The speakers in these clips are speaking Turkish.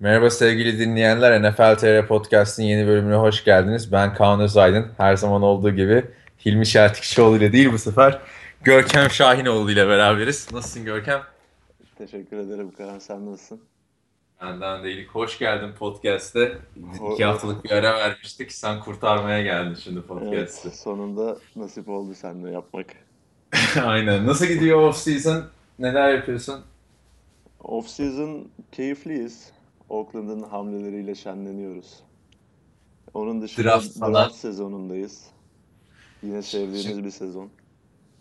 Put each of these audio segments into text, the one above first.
Merhaba sevgili dinleyenler. NFL TR Podcast'in yeni bölümüne hoş geldiniz. Ben Kaan Özaydın. Her zaman olduğu gibi Hilmi Şeltikçioğlu ile değil bu sefer Görkem Şahinoğlu ile beraberiz. Nasılsın Görkem? Teşekkür ederim Kaan. Sen nasılsın? Benden değilik. Hoş geldin podcast'te. Ho- İki haftalık bir ara vermiştik. Sen kurtarmaya geldin şimdi Evet, podcast'ı. sonunda nasip oldu seninle yapmak. Aynen. Nasıl gidiyor off season? Neler yapıyorsun? Off-season keyifliyiz. Oakland'ın hamleleriyle şenleniyoruz. Onun dışında Draft falan. draft sezonundayız. Yine sevdiğimiz bir sezon.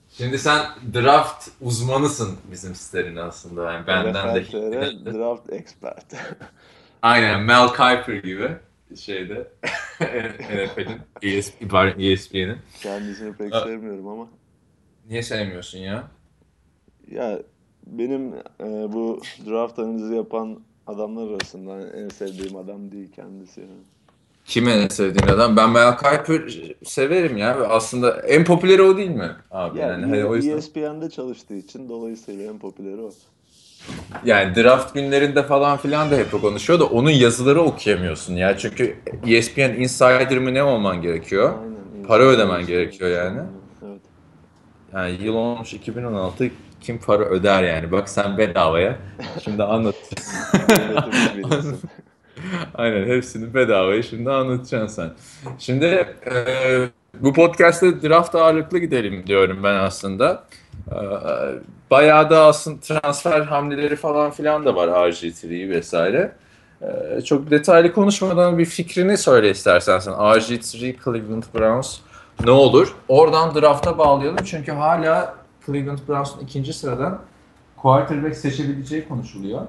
Şimdi sen draft uzmanısın bizim sitenin aslında. Yani benden de draft expert. Aynen Mel Kiper gibi şeyde NFL'in ESP, pardon, ESPN'in. Kendisini pek sevmiyorum ama. Niye sevmiyorsun ya? Ya benim e, bu draft analizi yapan adamlar arasında en sevdiğim adam değil kendisi. yani. Kime en sevdiğin adam? Ben Mel Kiper severim ya. Aslında en popüleri o değil mi abi? Ya Yani hani o yüzden. ESPN'de çalıştığı için dolayısıyla en popüleri o. Yani draft günlerinde falan filan da hep konuşuyor da onun yazıları okuyamıyorsun ya. Çünkü ESPN Insider mı ne olman gerekiyor? Aynen. Para ödemen gerekiyor yani. Evet. Yani yıl olmuş 2016 kim para öder yani? Bak sen bedavaya. Şimdi anlat. Aynen hepsini bedavaya şimdi anlatacaksın sen. Şimdi e, bu podcast'te draft ağırlıklı gidelim diyorum ben aslında. E, bayağı da aslında transfer hamleleri falan filan da var RG3 vesaire. E, çok detaylı konuşmadan bir fikrini söyle istersen sen. RG3 Cleveland Browns ne olur? Oradan drafta bağlayalım çünkü hala Cleveland Browns'un ikinci sıradan quarterback seçebileceği konuşuluyor.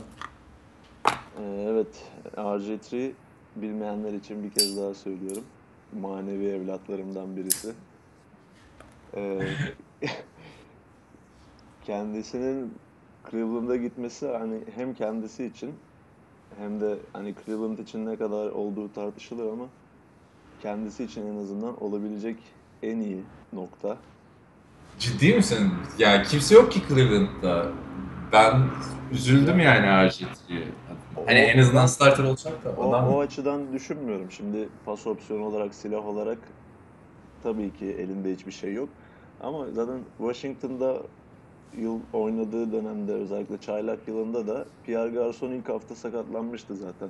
Ee, Evet, RG3 bilmeyenler için bir kez daha söylüyorum. Manevi evlatlarımdan birisi. Ee, kendisinin Cleveland'a gitmesi hani hem kendisi için hem de hani Cleveland için ne kadar olduğu tartışılır ama kendisi için en azından olabilecek en iyi nokta. Ciddi misin? Ya kimse yok ki Cleveland'da. Ben üzüldüm yani RG3'ye. Hani en azından starter olacak da O, adam o açıdan düşünmüyorum. Şimdi pas opsiyonu olarak, silah olarak tabii ki elinde hiçbir şey yok. Ama zaten Washington'da yıl oynadığı dönemde özellikle çaylak yılında da Pierre Garçon ilk hafta sakatlanmıştı zaten.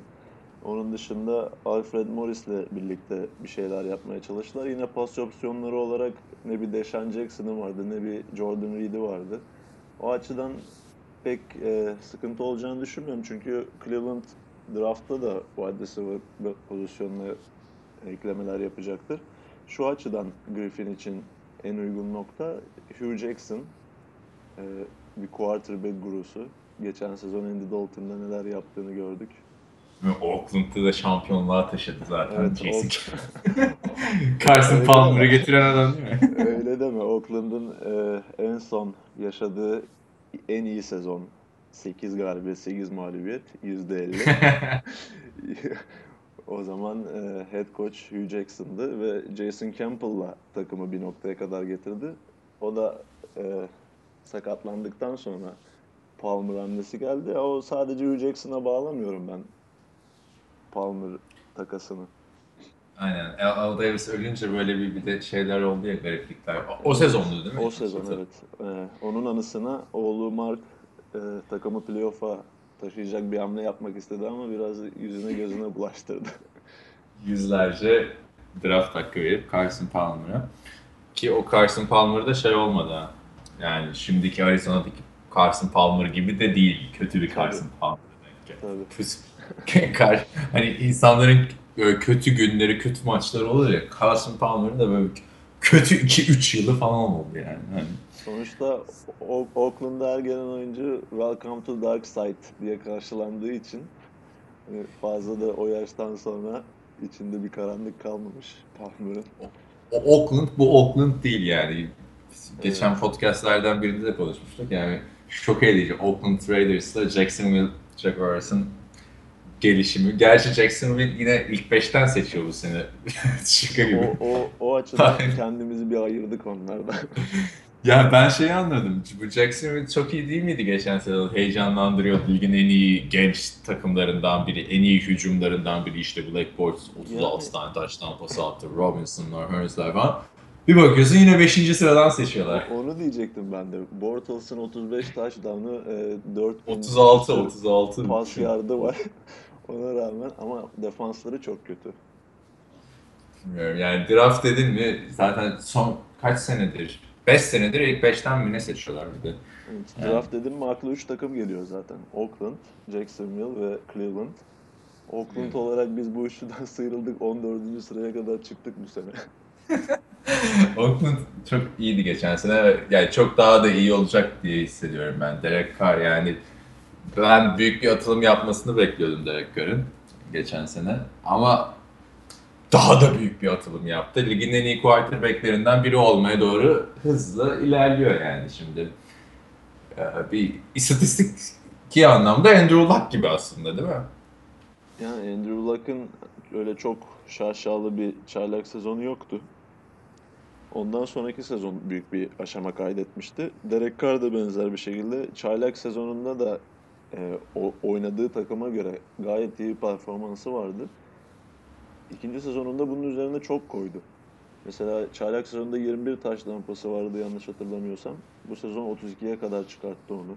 Onun dışında Alfred Morris'le birlikte bir şeyler yapmaya çalıştılar. Yine pas opsiyonları olarak ne bir Deshaun Jackson'ı vardı ne bir Jordan Reed'i vardı. O açıdan pek e, sıkıntı olacağını düşünmüyorum. Çünkü Cleveland draftta da wide receiver pozisyonuna eklemeler yapacaktır. Şu açıdan Griffin için en uygun nokta Hugh Jackson, e, bir quarterback gurusu. Geçen sezon Andy Dalton'da neler yaptığını gördük. Oakland'da da şampiyonluğa taşıdı zaten Evet, Jason. Carson Palmer'ı getiren adam değil mi? Öyle deme. Oakland'ın e, en son yaşadığı en iyi sezon. 8 galibiyet, 8 mağlubiyet, %50. O zaman e, head coach Hugh Jackson'dı ve Jason Campbell'la takımı bir noktaya kadar getirdi. O da e, sakatlandıktan sonra Palmer hamlesi geldi. O sadece Hugh Jackson'a bağlamıyorum ben Palmer takasını. Aynen. Al, Davis ölünce böyle bir, bir de şeyler oldu ya gariplikler. O, o sezondu değil mi? O sezon evet. E, onun anısına oğlu Mark e, takımı playoff'a taşıyacak bir hamle yapmak istedi ama biraz yüzüne gözüne bulaştırdı. Yüzlerce draft hakkı verip Carson Palmer'a. Ki o Carson Palmer'da şey olmadı ha. Yani şimdiki Arizona'daki Carson Palmer gibi de değil. Kötü bir Carson Palmer ki. Tabii. Hani insanların böyle kötü günleri, kötü maçları olur ya. Carson Palmer'ın da böyle kötü 2-3 yılı falan oldu yani. Hani Sonuçta O- Oakland'da her gelen oyuncu Welcome to Dark Side diye karşılandığı için hani fazla da o yaştan sonra içinde bir karanlık kalmamış Palmer'ın. o Oakland bu Oakland değil yani. Geçen podcastlerden birinde de konuşmuştuk yani şok edici. Oakland Raiders'la Jacksonville Jaguars'ın gelişimi. Gerçi Jacksonville yine ilk 5'ten seçiyor bu sene. Şaka gibi. O, o, o açıdan kendimizi bir ayırdık onlardan. Ya ben şeyi anladım. Bu Jacksonville çok iyi değil miydi geçen sezon? Heyecanlandırıyor. Ligin en iyi genç takımlarından biri, en iyi hücumlarından biri. işte Black Bortles 36 Yani- tane taştan pas attı. Robinson'lar, Hurns'lar falan. Bir bakıyorsun yine 5. sıradan seçiyorlar. Onu diyecektim ben de. Bortles'ın 35 touchdown'ı, e, 4 36, 36. pas yardı var. Ona rağmen ama defansları çok kötü. Bilmiyorum yani draft dedin mi zaten son kaç senedir? 5 senedir ilk 5'ten mi ne seçiyorlar bir de. Evet, Yani- Draft dedim mi akla 3 takım geliyor zaten. Oakland, Jacksonville ve Cleveland. Oakland Hmm. olarak biz bu üçlüden sıyrıldık. 14. sıraya kadar çıktık bu sene. Oakland çok iyiydi geçen sene yani çok daha da iyi olacak diye hissediyorum ben. Derek Carr yani ben büyük bir atılım yapmasını bekliyordum Derek Carr'ın geçen sene ama daha da büyük bir atılım yaptı. Ligin en iyi quarterbacklerinden biri olmaya doğru hızlı ilerliyor yani şimdi. Ee, Bir istatistik anlamda Andrew Luck gibi aslında değil mi? Yani Andrew Luck'ın öyle çok şaşalı bir çaylak sezonu yoktu. Ondan sonraki sezon büyük bir aşama kaydetmişti. Derek Carr da benzer bir şekilde çaylak sezonunda da e, o, oynadığı takıma göre gayet iyi bir performansı vardı. İkinci sezonunda bunun üzerine çok koydu. Mesela çaylak sezonunda 21 taş lampası vardı yanlış hatırlamıyorsam. Bu sezon 32'ye kadar çıkarttı onu.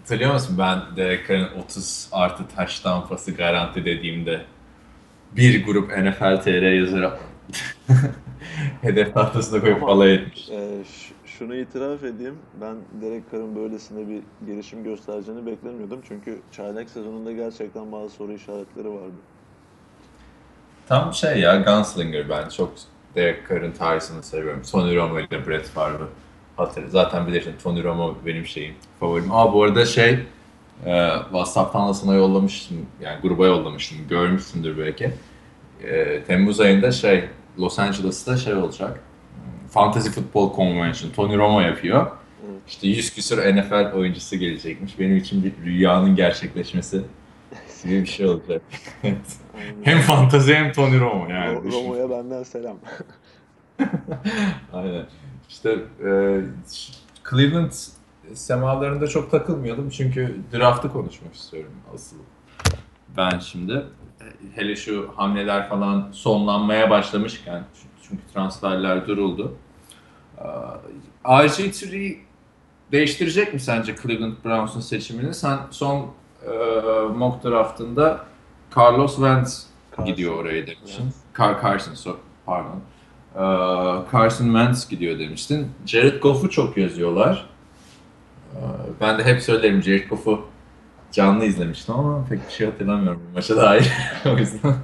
Hatırlıyor musun ben Derek Carr'ın 30 artı taştan pası garanti dediğimde bir grup NFL TR yazarı hedef tahtasına koyup Ama- alay etmiş. Ş- şunu itiraf edeyim. Ben Derek Carr'ın böylesine bir gelişim göstereceğini beklemiyordum. Çünkü çaylak sezonunda gerçekten bazı soru işaretleri vardı. Tam şey ya Gunslinger ben çok Derek Carr'ın tarzını seviyorum. Tony Romo ile Brett Favre hatırlı. Zaten bilirsin Tony Romo benim şeyim favorim. Aa bu arada şey e, WhatsApp'tan da sana yollamıştım. Yani gruba yollamıştım. Görmüşsündür belki. E, Temmuz ayında şey Los Angeles'ta şey olacak. Fantasy Football Convention. Tony Romo yapıyor. İşte 100 küsur NFL oyuncusu gelecekmiş. Benim için bir rüyanın gerçekleşmesi gibi bir şey olacak. Hem fantazi hem Tony Romo yani. Ro- Romo'ya benden selam. Aynen. İşte e, Cleveland semalarında çok takılmayalım çünkü draftı konuşmak istiyorum asıl. Ben şimdi e, hele şu hamleler falan sonlanmaya başlamışken çünkü transferler duruldu. E, RG3 değiştirecek mi sence Cleveland Browns'un seçimini? Sen son e, mock draftında Carlos Wentz Carson gidiyor oraya demiştin. Wentz. Car Carson, so, pardon. Ee, Carson Wentz gidiyor demiştin. Jared Goff'u çok yazıyorlar. Ee, ben de hep söylerim Jared Goff'u canlı izlemiştim ama pek bir şey hatırlamıyorum bu maça dair. o yüzden.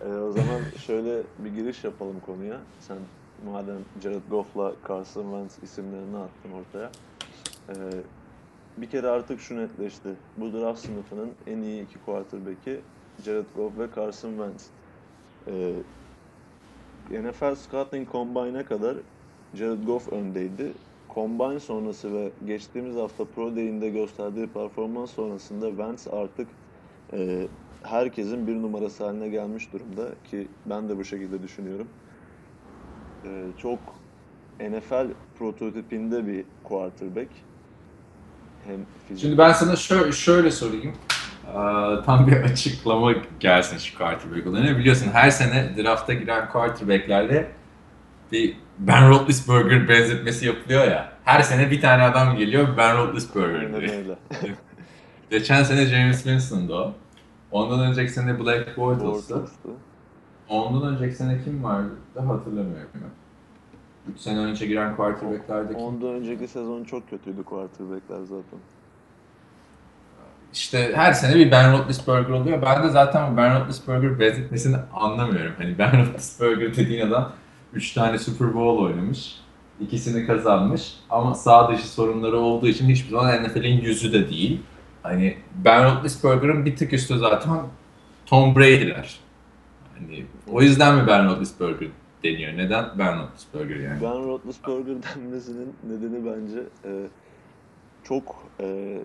Ee, o zaman şöyle bir giriş yapalım konuya. Sen madem Jared Goff'la Carson Wentz isimlerini attın ortaya. Ee, bir kere artık şu netleşti. Bu draft sınıfının en iyi iki quarterback'i Jared Goff ve Carson Wentz. Ee, NFL Scouting Combine'e kadar Jared Goff öndeydi. Combine sonrası ve geçtiğimiz hafta Pro Day'inde gösterdiği performans sonrasında Wentz artık e, herkesin bir numarası haline gelmiş durumda ki ben de bu şekilde düşünüyorum. Ee, çok NFL prototipinde bir quarterback. Hem fizik Şimdi ben sana şöyle, şöyle sorayım. Ee, tam bir açıklama gelsin şu quarterback olayına. Biliyorsun her sene drafta giren quarterbacklerle bir Ben Roethlisberger benzetmesi yapılıyor ya. Her sene bir tane adam geliyor Ben Roethlisberger diye. Geçen sene James Winston'dı o. Ondan önceki sene Black Bortles'tı. Bortles'tı. Ondan önceki sene kim vardı? Daha hatırlamıyorum. 3 sene önce giren quarterback'lerde kim? Ondan önceki sezon çok kötüydü quarterbackler zaten. İşte her sene bir Ben Roethlisberger oluyor. Ben de zaten Ben Roethlisberger benzetmesini anlamıyorum. Hani Ben Roethlisberger dediğin adam 3 tane Super Bowl oynamış. ikisini kazanmış. Ama sağ dışı sorunları olduğu için hiçbir zaman NFL'in yüzü de değil. Hani Ben Roethlisberger'ın bir tık üstü zaten Tom Brady'ler. Hani o yüzden mi Ben Roethlisberger deniyor? Neden Ben Roethlisberger yani? Ben Roethlisberger denmesinin nedeni bence e, çok e,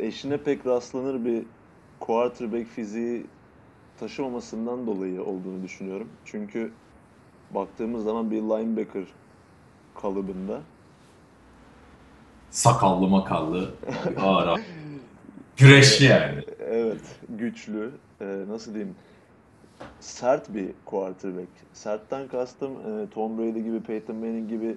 eşine pek rastlanır bir quarterback fiziği taşımamasından dolayı olduğunu düşünüyorum. Çünkü baktığımız zaman bir linebacker kalıbında sakallı makallı ağır. Güreşli yani. Evet, güçlü, e, nasıl diyeyim, sert bir quarterback. Sertten kastım e, Tom Brady gibi, Peyton Manning gibi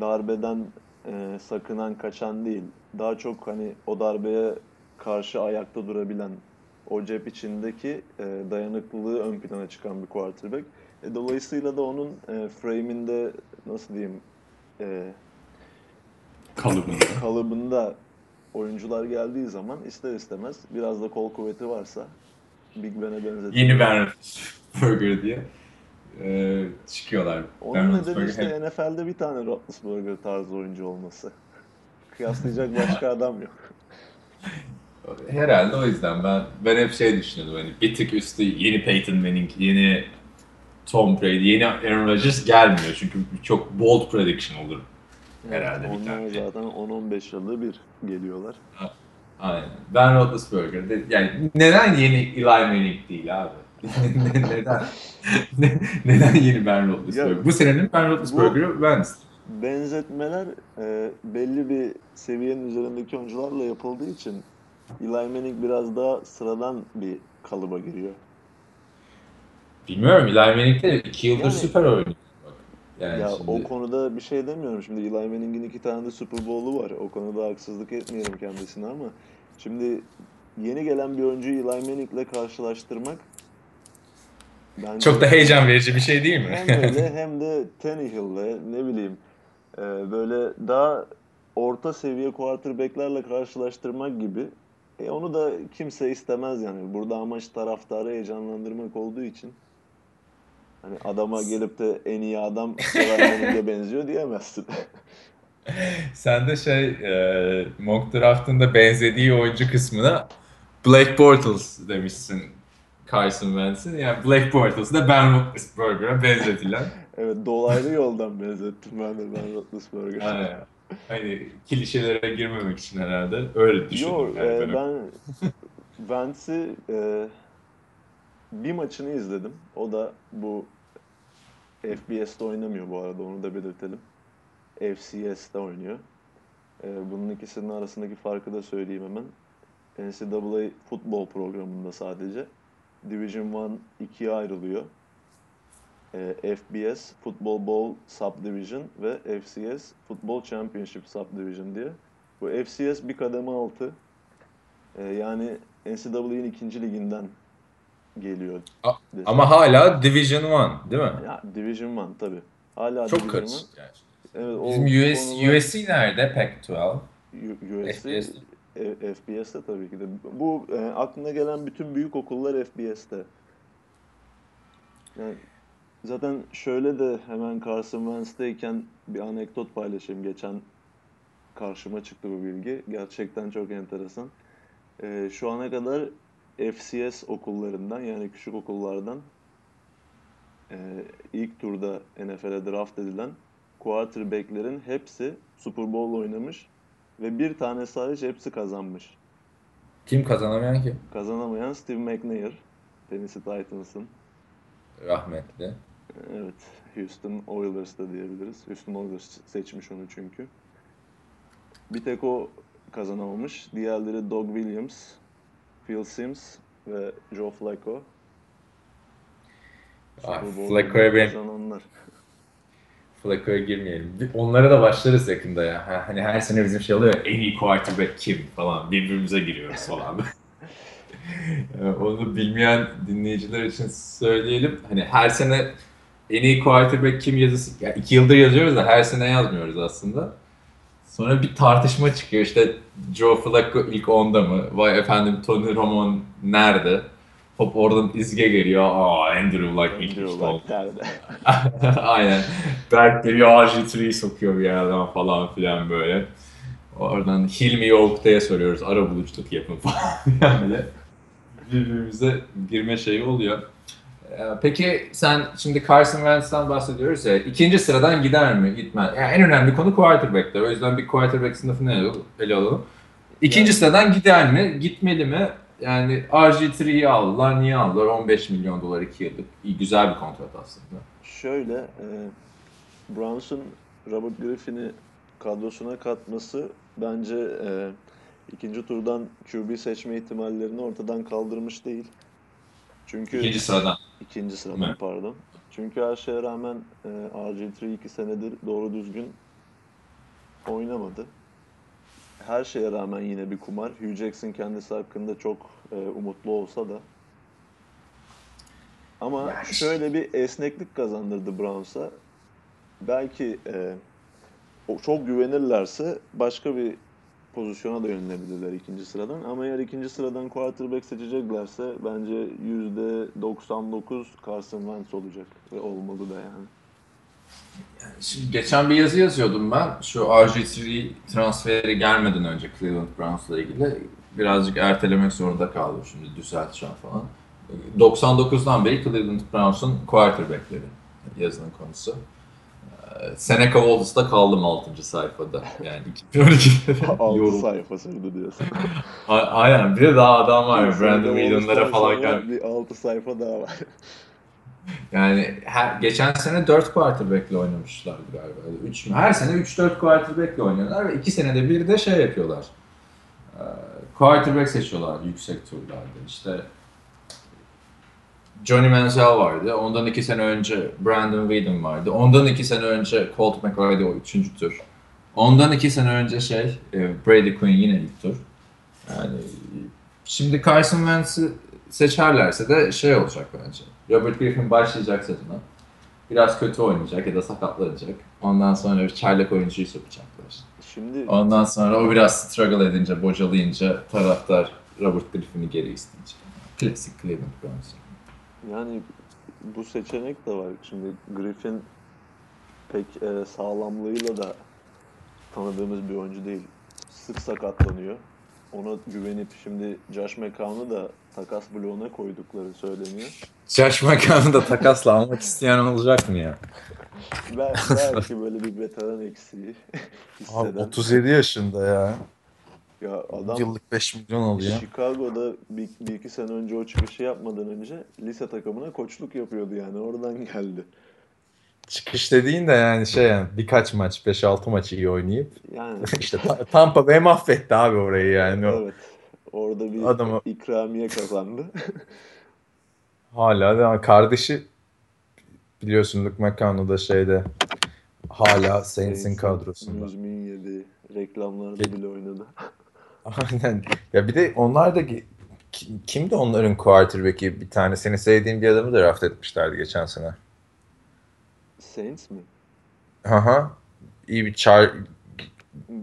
darbeden e, sakınan, kaçan değil. Daha çok hani o darbeye karşı ayakta durabilen, o cep içindeki e, dayanıklılığı ön plana çıkan bir quarterback. E, dolayısıyla da onun e, frame'inde nasıl diyeyim, e, Kalıbında. kalıbında oyuncular geldiği zaman ister istemez biraz da kol kuvveti varsa Big Ben'e benzetiyor. Yeni Ben Roethlisberger diye e, çıkıyorlar. Onun nedeni işte hem- NFL'de bir tane Roethlisberger tarzı oyuncu olması. Kıyaslayacak başka adam yok. Herhalde o yüzden ben ben hep şey düşünüyordum hani bir tık üstü yeni Peyton Manning, yeni Tom Brady, yeni Aaron Rodgers gelmiyor çünkü çok bold prediction olur herhalde bir Onlar tane. zaten 10-15 yılda bir geliyorlar. Aynen. Ben Roethlisberger. De, yani neden yeni Eli Manning değil abi? neden? ne- neden yeni Ben Roethlisberger? Ya, Bu senenin Ben Roethlisberger'ı Wentz. Benzetmeler e, belli bir seviyenin üzerindeki oyuncularla yapıldığı için Eli Manning biraz daha sıradan bir kalıba giriyor. Bilmiyorum Eli Manning de 2 yıldır Yani- süper oynuyor. Yani ya şimdi, o konuda bir şey demiyorum. Şimdi Eli Manning'in iki tane de Super Bowl'u var. O konuda haksızlık etmeyelim kendisine ama şimdi yeni gelen bir oyuncuyu Eli Manning'le karşılaştırmak bence çok da heyecan verici bir şey değil mi? hem öyle hem de Tannehill'le ne bileyim e, böyle daha orta seviye quarterback'lerle karşılaştırmak gibi. E onu da kimse istemez yani. Burada amaç taraftarı heyecanlandırmak olduğu için. Hani adama gelip de en iyi adam Eli Manning'e benziyor diyemezsin. Sen de şey e, mock draft'ında benzediği oyuncu kısmına Blake Bortles demişsin Carson Wentz'in. Yani Blake Bortles da Ben Roethlisberger'a benzetilen. Evet dolaylı yoldan benzettim ben de Ben Roethlisberger'e. Aynen. Hani klişelere girmemek için herhalde öyle düşündüm. Yok, yani e, ben. Vance'i e, bir maçını izledim. O da bu FBS'te oynamıyor bu arada onu da belirtelim. FCS'te oynuyor. E, bunun ikisinin arasındaki farkı da söyleyeyim hemen. NCAA futbol programında sadece. Division 1 ikiye ayrılıyor. E, FBS, Football Bowl Subdivision ve FCS, Football Championship Subdivision diye. Bu FCS bir kademe altı. Ee, yani NCAA'nin ikinci liginden geliyor. A- desem. Ama hala Division 1 değil mi? Ya Division 1 tabii. Hala Çok Division karışık. Yani. Evet, o Bizim US, konular- USC nerede? Pac-12. U- USC, FBS'te. e, FBS'te tabii ki de. Bu e, aklına gelen bütün büyük okullar FBS'te. Yani zaten şöyle de hemen Carson Wentz'teyken bir anekdot paylaşayım. Geçen karşıma çıktı bu bilgi. Gerçekten çok enteresan. E, şu ana kadar FCS okullarından yani küçük okullardan e, ilk turda NFL'e draft edilen quarterback'lerin hepsi Super Bowl oynamış ve bir tane hariç hepsi kazanmış. Kim kazanamayan ki? Kazanamayan Steve McNair, Tennessee Titans'ın. Rahmetli. Evet, Houston Oilers'ta diyebiliriz. Houston Oilers seçmiş onu çünkü. Bir tek o kazanamamış. Diğerleri Doug Williams, Phil Sims ve Joe Flacco. Ah, Flacco'ya ben kazananlar. Flacco'ya girmeyelim. Onlara da başlarız yakında ya. Ha, Hani her sene bizim şey oluyor en iyi quarterback kim falan. Birbirimize giriyoruz falan. Ee, Onu bilmeyen dinleyiciler için söyleyelim. Hani her sene en iyi quarterback kim yazısı, ya iki yıldır yazıyoruz da her sene yazmıyoruz aslında. Sonra bir tartışma çıkıyor işte Joe Flacco ilk onda mı? Vay efendim Tony Romo nerede? Hop oradan izge geliyor. Aa Andrew Luck ilk Andrew. Luck nerede? Aynen. Berk geliyor RG3'yi sokuyor bir yerden falan filan böyle. Oradan Hilmi Yoğukta'ya soruyoruz. Ara buluculuk yapın falan böyle. Birbirimize girme şeyi oluyor. Ee, Peki sen şimdi Carson Wentz'ten bahsediyoruz ya. ikinci sıradan gider mi? Gitmez. Yani en önemli konu quarterback'ler. O yüzden bir quarterback sınıfını ele alalım. İkinci Yani- sıradan gider mi? Gitmeli mi? Yani RG3'yi aldılar. Niye aldılar? 15 milyon dolar 2 yıllık. İyi, güzel bir kontrat aslında. Şöyle, e, Browns'un Robert Griffin'i kadrosuna katması bence e, ikinci turdan QB seçme ihtimallerini ortadan kaldırmış değil. Çünkü İkinci sıradan. ikinci sıradan Mi? pardon. Çünkü her şeye rağmen e, RG3 iki senedir doğru düzgün oynamadı. Her şeye rağmen yine bir kumar. Hugh Jackson kendisi hakkında çok e, umutlu olsa da. Ama Yani- şöyle bir esneklik kazandırdı Browns'a. Belki e, çok güvenirlerse başka bir pozisyona da yönelebilirler ikinci sıradan. Ama eğer ikinci sıradan quarterback seçeceklerse bence %99 Carson Wentz olacak ve olmalı da yani. Şimdi geçen bir yazı yazıyordum ben. Şu RG3 transferi gelmeden önce Cleveland Browns'la ilgili birazcık ertelemek zorunda kaldım şimdi düzelteceğim falan. 99'dan beri Cleveland Browns'un quarterback'leri yazının konusu. Ee, Seneca Wallace'da kaldım 6. sayfada. Yani 2012'de 6 yoruldum. sayfa sürdü diyorsun. A- Aynen bir de daha adam var Brandon Wallace'tan falan sonra gel. Bir 6 sayfa daha var. Yani her, geçen sene 4 quarterback'le oynamışlardı galiba. 3 mü? Her sene 3-4 quarterback'le oynuyorlar ve 2 senede bir de şey yapıyorlar. Ee, quarterback seçiyorlar yüksek turlarda. İşte Johnny Manziel vardı. Ondan 2 sene önce Brandon Whedon vardı. Ondan 2 sene önce Colt McCoy o 3. tur. Ondan 2 sene önce şey e, Brady Quinn yine ilk tur. Yani şimdi Carson Wentz'i seçerlerse de şey olacak bence. Robert Griffin başlayacak sezona. Biraz kötü oynayacak ya da sakatlanacak. Ondan sonra bir çaylak oyuncuyu sokacaklar. Şimdi Ondan sonra o biraz struggle edince, bocalayınca taraftar Robert Griffin'i geri isteyecek. Klasik Cleveland Browns. yani bu seçenek de var. Şimdi Griffin pek e, sağlamlığıyla da tanıdığımız bir oyuncu değil. Sık sakatlanıyor. Ona güvenip şimdi Josh McCown'u da takas bloğuna koydukları söyleniyor. Josh McCown'u da takasla almak isteyen olacak mı ya? Bel belki böyle bir veteran eksiği Abi hisseden. 37 yaşında ya. Ya adam Yıllık 5 milyon alıyor. Chicago'da bir, bir iki sene önce o çıkışı yapmadan önce lise takımına koçluk yapıyordu yani oradan geldi. Çıkış dediğin de yani şey yani birkaç maç 5-6 maç iyi oynayıp Yani işte Ta- Tampa Bay mahvetti abi orayı yani. Evet orada bir Adamı- ikramiye kazandı. hala da kardeşi biliyorsun Luke McConnell da şeyde hala Saints'in kadrosunda. 100 bin yedi. Reklamlarda bile oynadı. Aynen. Ya bir de onlar da ki- kimdi onların quarterback'i? Bir tane seni sevdiğin bir adamı draft etmişlerdi geçen sene. Saints mi? Aha. İyi bir Char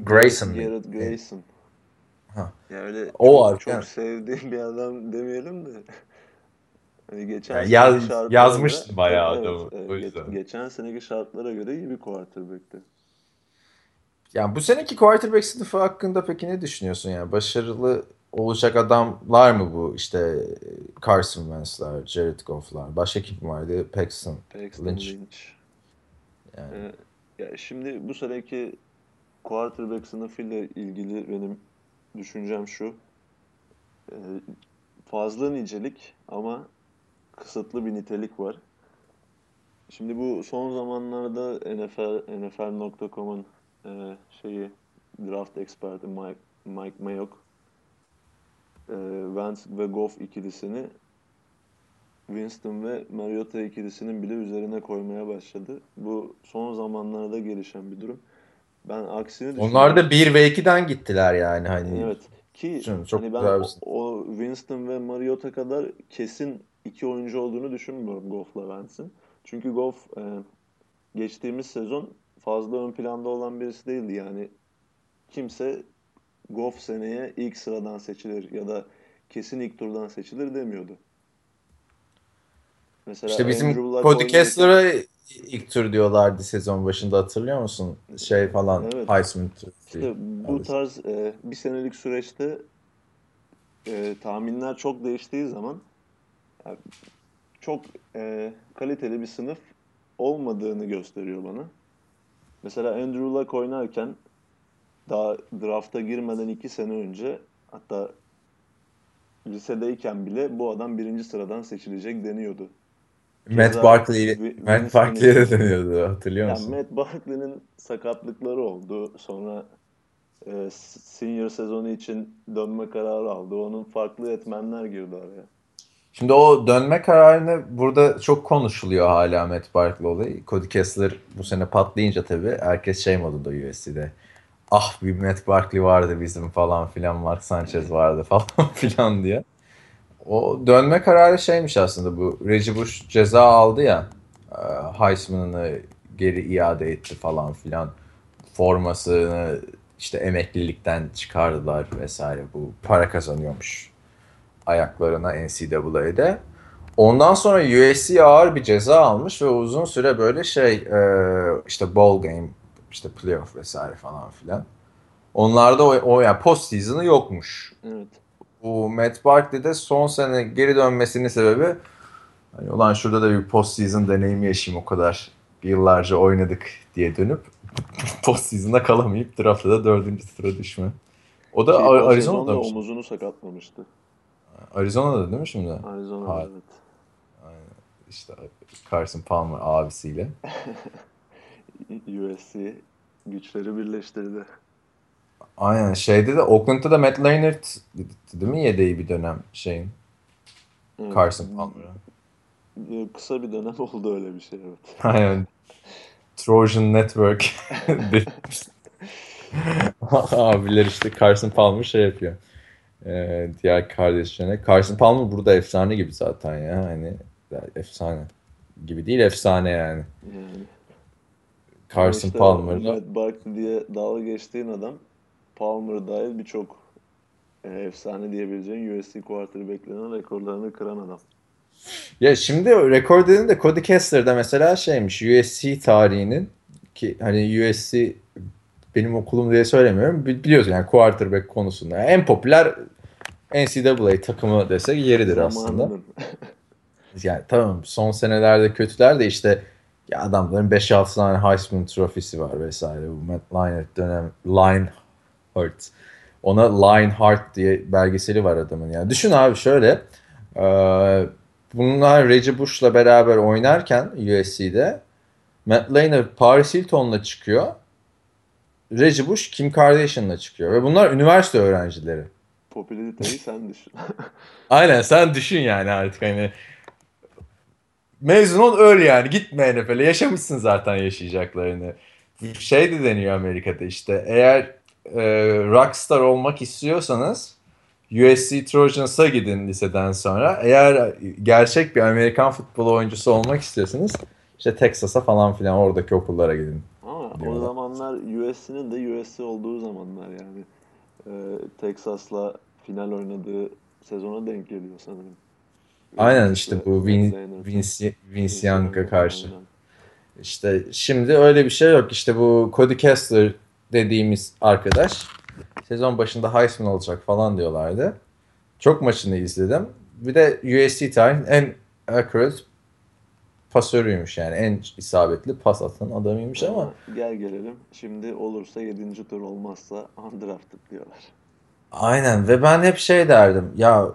Grayson? Garrett Grayson. Ha. Ya öyle O çok, var, çok yani. sevdiğim bir adam demeyelim de. Hani geçen Yani yaz- yazmıştı göre- bayağı Evet, adamı, evet, o yüzden. geçen seneki şartlara göre iyi bir quarterback'ti. Yani bu seneki quarterback sınıfı hakkında peki ne düşünüyorsun yani? Başarılı olacak adamlar mı bu? İşte Carson Wentz'ler, Jared Goff'lar. Başka kim vardı? Paxton. Paxton Lynch. Lynch. Yani. Ee, ya şimdi bu seneki quarterback sınıfıyla ilgili benim düşüncem şu. Ee, fazla nicelik ama kısıtlı bir nitelik var. Şimdi bu son zamanlarda NFL NFL.com'un e, şeyi draft eksperti Mike, Mike Mayock e, Wentz ve Goff ikilisini Winston ve Mariota ikilisinin bile üzerine koymaya başladı. Bu son zamanlarda gelişen bir durum. Ben aksini düşünüyorum. Onlar da 1 ve 2'den gittiler yani hani. Evet ki Canım, çok hani ben o, o Winston ve Mariota kadar kesin iki oyuncu olduğunu düşünmüyorum Goff'la Wentz'in. Çünkü Goff e, geçtiğimiz sezon fazla ön planda olan birisi değildi. Yani kimse Goff seneye ilk sıradan seçilir ya da kesin ilk turdan seçilir demiyordu. Mesela İşte bizim Cody Kessler'a ilk tur diyorlardı sezon başında hatırlıyor musun? Şey falan Evet. Heisman turu. İşte bu tarz e, bir senelik süreçte e, tahminler çok değiştiği zaman yani çok e, kaliteli bir sınıf olmadığını gösteriyor bana. Mesela Andrew Luck oynarken daha drafta girmeden iki sene önce hatta lisedeyken bile bu adam birinci sıradan seçilecek deniyordu. Matt Barkley, Matt Barkley'e de dönüyordu hatırlıyor Yani musun? Matt Barkley'nin sakatlıkları oldu. Sonra e, senior sezonu için dönme kararı aldı. Onun farklı etmenler girdi araya. Şimdi o dönme kararını burada çok konuşuluyor hala Matt Barkley olayı. Cody Kessler bu sene patlayınca tabii herkes şey modunda USC'de. Ah bir Matt Barkley vardı bizim falan filan Mark Sanchez vardı falan filan diye. O dönme kararı şeymiş aslında bu Reggie Bush ceza aldı ya e, Heisman'ını geri iade etti falan filan. Formasını işte emeklilikten çıkardılar vesaire bu para kazanıyormuş ayaklarına NCAA'de. Ondan sonra USC ağır bir ceza almış ve uzun süre böyle şey e, işte bowl game, işte playoff vesaire falan filan. Onlarda o, o yani post season'ı yokmuş. Evet. Bu Matt Barkley'de son sene geri dönmesinin sebebi hani ulan şurada da bir post season deneyimi yaşayayım o kadar yıllarca oynadık diye dönüp post season'da kalamayıp draftta da dördüncü sıra düşme. O da o Arizona'da omuzunu sakatlamıştı. Arizona'da değil mi şimdi? Arizona'da Hayır. evet. İşte Carson Palmer abisiyle. USC güçleri birleştirdi. Aynen şeyde de Oakland'da da Matt Leinart değil mi yedeği bir dönem şeyin Evet. Carson Palmer'a. Ee, Kısa bir dönem oldu öyle bir şey evet. Aynen. Trojan Network. Abiler işte Carson Palmer şey yapıyor. Ee, diğer kardeşlerine. Carson Palmer burada efsane gibi zaten ya. Hani efsane gibi değil efsane yani. Yani. Carson İşte Palmer'la Matt Barkley diye dalga geçtiğin adam Palmer dahil birçok e, efsane diyebileceğin USC quarterback'lerinin rekorlarını kıran adam. Ya şimdi rekor dediğin de Cody Kessler'da mesela şeymiş USC tarihinin ki hani USC benim okulum diye söylemiyorum. Bi- Biliyorsun yani quarterback konusunda. Yani en popüler NCAA takımı desek yeridir aslında. Yani tamam son senelerde kötüler de işte ya adamların 5-6 tane Heisman trofisi var vesaire. Bu Matt Leinart dönem Leinart. Ona Lionheart diye belgeseli var adamın. Yani düşün abi şöyle. e, bunlar Reggie Bush'la beraber oynarken USC'de Matt Leinart Paris Hilton'la çıkıyor. Reggie Bush Kim Kardashian'la çıkıyor. Ve bunlar üniversite öğrencileri. Popülariteyi sen düşün. Aynen sen düşün yani artık hani mezun ol öl yani gitme NFL'e yaşamışsın zaten yaşayacaklarını. Şey de deniyor Amerika'da işte eğer e, rockstar olmak istiyorsanız USC Trojans'a gidin liseden sonra. Eğer gerçek bir Amerikan futbol oyuncusu olmak istiyorsanız işte Texas'a falan filan oradaki okullara gidin. Ama o zamanlar USC'nin de USC olduğu zamanlar yani. Ee, Texas'la final oynadığı sezona denk geliyor sanırım. Aynen işte bu Vin, Vince, Vince Young'a Young'a, karşı. aynen. İşte şimdi öyle bir şey yok. İşte bu Cody Kessler dediğimiz arkadaş sezon başında Heisman olacak falan diyorlardı. Çok maçını izledim. Bir de USC tarihinin en accurate pasörüymüş yani. En isabetli pas atan adamıymış ama gel gelelim. Şimdi olursa 7. tur olmazsa undrafted diyorlar. aynen ve ben hep şey derdim ya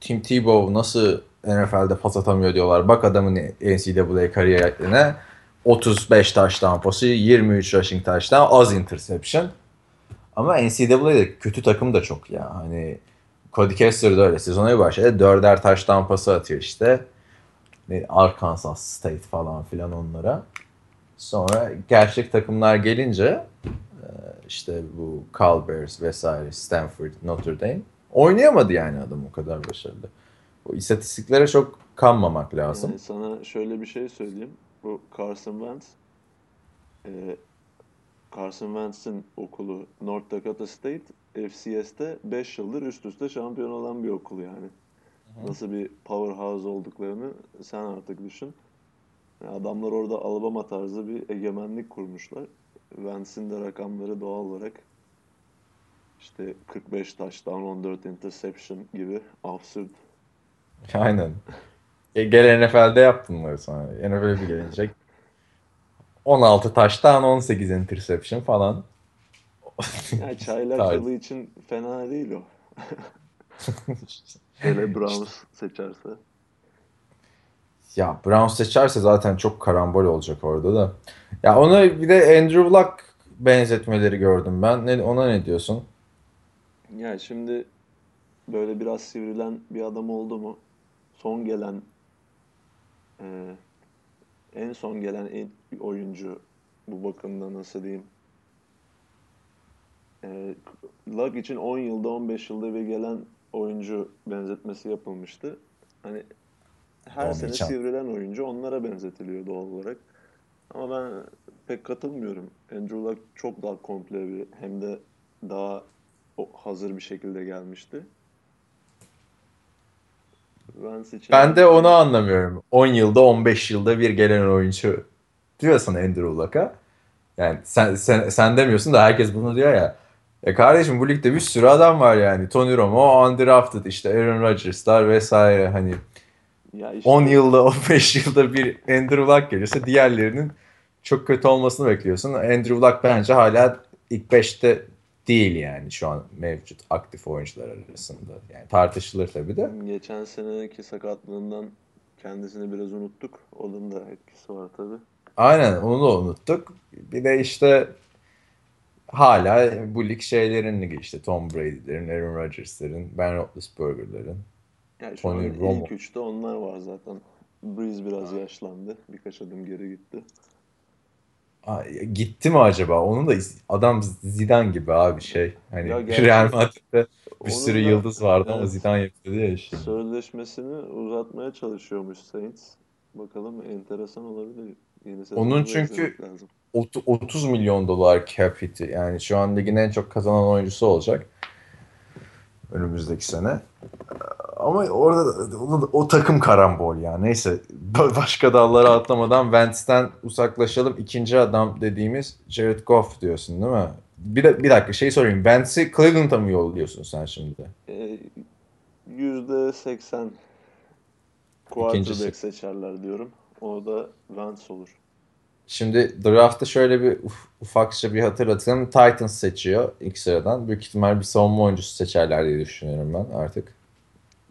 Tim Tebow nasıl NFL'de pas atamıyor diyorlar. Bak adamın NCAA kariyerine 35 touchdown pası, 23 rushing touchdown, az interception. Ama NCAA'de kötü takım da çok ya. Hani Cody Kessler de öyle. Sezona bir başladı. Dörder touchdown pası atıyor işte. Arkansas State falan filan onlara. Sonra gerçek takımlar gelince e, işte bu Cal Bears vesaire Stanford, Notre Dame oynayamadı yani adam o kadar başarılı. O istatistiklere çok kanmamak lazım. Yani sana şöyle bir şey söyleyeyim. Bu Carson Wentz e, Carson Wentz'in okulu North Dakota State FCS'te 5 yıldır üst üste şampiyon olan bir okul yani. Nasıl bir powerhouse olduklarını sen artık düşün. Yani adamlar orada Alabama tarzı bir egemenlik kurmuşlar. Wentz'in de rakamları doğal olarak işte 45 touchdown, 14 interception gibi absürt. Aynen. E, gel NFL'de yaptın bunları sonra. NFL'e bir gelecek. 16 taştan 18 interception falan. Yani çaylak Tabii. yılı için fena değil o. Hele Browns seçerse. Ya Brown seçerse zaten çok karambol olacak orada da. Ya ona bir de Andrew Luck benzetmeleri gördüm ben. Ne, ona ne diyorsun? Yani şimdi böyle biraz sivrilen bir adam oldu mu? Son gelen e, en son gelen en- oyuncu bu bakımda nasıl diyeyim? E, Luck için 10 yılda 15 yılda bir gelen oyuncu benzetmesi yapılmıştı. Hani her sene an- sivrilen oyuncu onlara benzetiliyor doğal olarak. Ama ben pek katılmıyorum. Andrew Luck çok daha komple bir hem de daha hazır bir şekilde gelmişti. Vance için Ben de onu anlamıyorum. 10 yılda 15 yılda bir gelen oyuncu diyorsun Andrew Luck'a. Yani sen, sen, sen demiyorsun da herkes bunu diyor ya. E kardeşim bu ligde bir sürü adam var yani. Tony Romo, undrafted işte Aaron Rodgers'lar vesaire hani ya işte 10 yılda 15 yılda bir Andrew Luck gelirse diğerlerinin çok kötü olmasını bekliyorsun. Andrew Luck bence hala ilk 5'te değil yani şu an mevcut aktif oyuncular arasında. Yani tartışılır tabii de. geçen seneki sakatlığından kendisini biraz unuttuk. Onun da etkisi var tabii. Aynen onu da unuttuk. Bir de işte hala bu lig şeylerin işte Tom Brady'lerin, Aaron Rodgers'lerin, Ben Roethlisberger'lerin. Yani şu Tony an Romo. ilk üçte onlar var zaten. Breeze biraz yaşlandı. Birkaç adım geri gitti. Gitti mi acaba? Onun da adam Zidane gibi abi şey. Hani Ya Real Madrid'de bir sürü da- yıldız vardı ama evet. Zidane yapıyordu ya işte. Sözleşmesini uzatmaya çalışıyormuş Saints. Bakalım enteresan olabilir. Yeni Onun çünkü- izlemek lazım. Ot- 30 milyon dolar cap hit'i. Yani şu an ligin en çok kazanan oyuncusu olacak. Önümüzdeki sene. Ama orada da- o, o takım karambol ya. Neyse başka dallara atlamadan Wentz'ten uzaklaşalım. İkinci adam dediğimiz Jared Goff diyorsun değil mi? Bir, de, bir dakika şey sorayım. Wentz'i Cleveland'a mı yolluyorsun sen şimdi? Ee, Yüzde seksen quarterback seçerler diyorum. O da Vance olur. Şimdi draft'ta şöyle bir uf- ufakça bir hatırlatayım. Titans seçiyor ilk sıradan. Büyük ihtimal bir savunma oyuncusu seçerler diye düşünüyorum ben artık.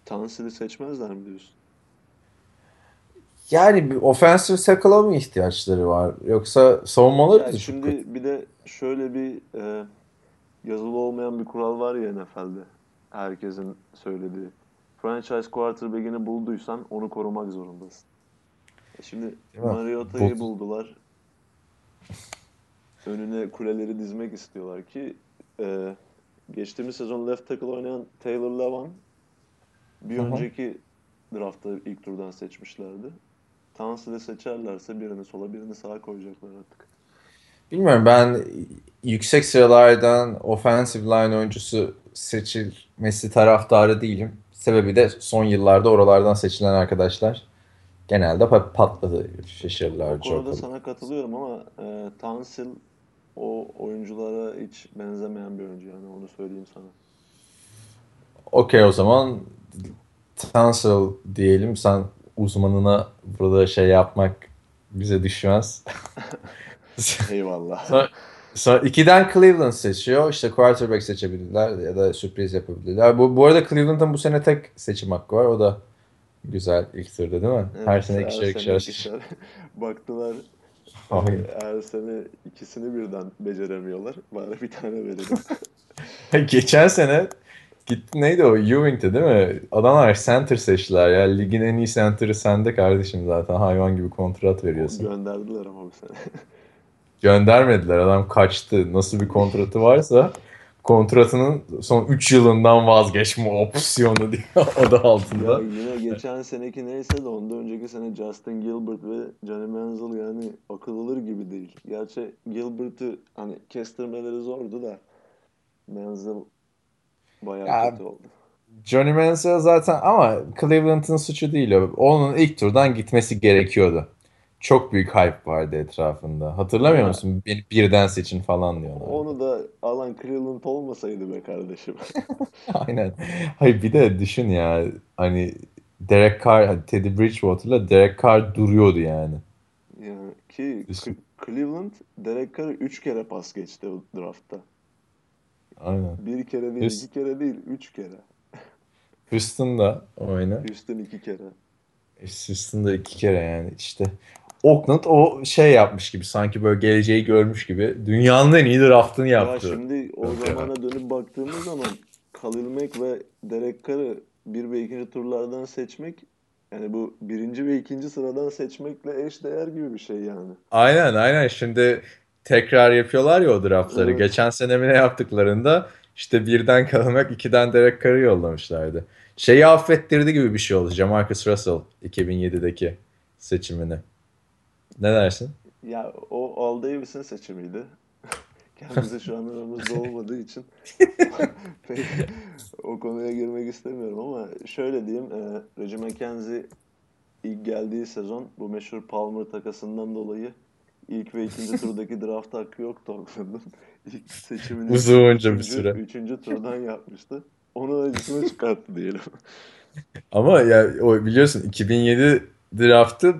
Tansil'i seçmezler mi diyorsun? Yani bir offensive tackle'a mı ihtiyaçları var? Yoksa savunmaları Yani çok şimdi kötü. bir de şöyle bir e, yazılı olmayan bir kural var ya NFL'de. Herkesin söylediği. Franchise quarterback'ini bulduysan onu korumak zorundasın. E Şimdi? Mariota'yı Bu- buldular. Önüne kuleleri dizmek istiyorlar ki e, geçtiğimiz sezon left tackle oynayan Taylor Lewan bir Hı hı. önceki draftta ilk turdan seçmişlerdi. Tansil'i seçerlerse birini sola birini sağa koyacaklar artık. Bilmiyorum ben yüksek sıralardan offensive line oyuncusu seçilmesi taraftarı değilim. Sebebi de son yıllarda oralardan seçilen arkadaşlar genelde pat- patladı. Şaşırdılar Bu konuda sana katılıyorum ama e, Tansil o oyunculara hiç benzemeyen bir oyuncu yani onu söyleyeyim sana. Okey o zaman Tansel diyelim. Sen uzmanına burada şey yapmak bize düşmez. Eyvallah. Sonra, sonra ikiden Cleveland seçiyor. İşte quarterback seçebilirler ya da sürpriz yapabilirler. Bu, bu arada Cleveland'ın bu sene tek seçim hakkı var. O da güzel ilk turda değil mi? her Evet, sene ikişer ikişer. ikişer. Baktılar Hayır. her sene ikisini birden beceremiyorlar. Bari bir tane verelim. Geçen sene gitti neydi o? Ewing'ti değil mi? Adamlar center seçtiler ya. Ligin en iyi center'ı sende kardeşim zaten. Hayvan gibi kontrat veriyorsun. Gönderdiler ama bu sene. Göndermediler. Adam kaçtı. Nasıl bir kontratı varsa kontratının son 3 yılından vazgeçme opsiyonu diye adı Ya altında. yine geçen seneki neyse de ondan önceki sene Justin Gilbert ve Johnny Manziel yani akıl alır gibi değil. Gerçi Gilbert'ı hani kestirmeleri zordu da Manziel bayağı Ya, kötü oldu. Johnny Manziel zaten ama Cleveland'ın suçu değil o. Onun ilk turdan gitmesi gerekiyordu. Çok büyük hype vardı etrafında. Hatırlamıyor musun? Beni birden seçin falan diyorlar. Onu da alan Cleveland olmasaydı be kardeşim. Aynen. Hayır bir de düşün ya hani Derek Carr, hani Teddy Bridgewater'la Derek Carr duruyordu yani. Yani ki Cleveland Derek Carr'ı 3 kere pas geçti draftta. Aynen. Bir kere değil, Houston- iki kere değil, üç kere. Houston'da oyna. Houston iki kere. Houston'da iki kere yani işte. Oakland o şey yapmış gibi sanki böyle geleceği görmüş gibi dünyanın en iyi draftını Ya yaptı. şimdi o ya. zamana dönüp baktığımız zaman Khalil Mack ve Derek Carr'ı bir ve ikinci turlardan seçmek yani bu birinci ve ikinci sıradan seçmekle eş değer gibi bir şey yani. Aynen aynen şimdi tekrar yapıyorlar ya o draftları. Evet. Geçen sene mi ne yaptıklarında işte birden Kalamak ikiden Derek Carr'ı yollamışlardı. Şeyi affettirdi gibi bir şey oldu Jamarcus Russell 2007'deki seçimini. Ne dersin? Ya o Al Davis'in seçimiydi. Kendisi şu an aramızda olmadığı için pek o konuya girmek istemiyorum ama şöyle diyeyim e, Reggie McKenzie ilk geldiği sezon bu meşhur Palmer takasından dolayı ilk ve ikinci turdaki draft hakkı yoktu Oakland'ın. İlk seçimini Uzunca bir üçüncü- süre. Üçüncü turdan yapmıştı. Onun acısını çıkarttı diyelim. Ama ya o biliyorsun 2007 draftı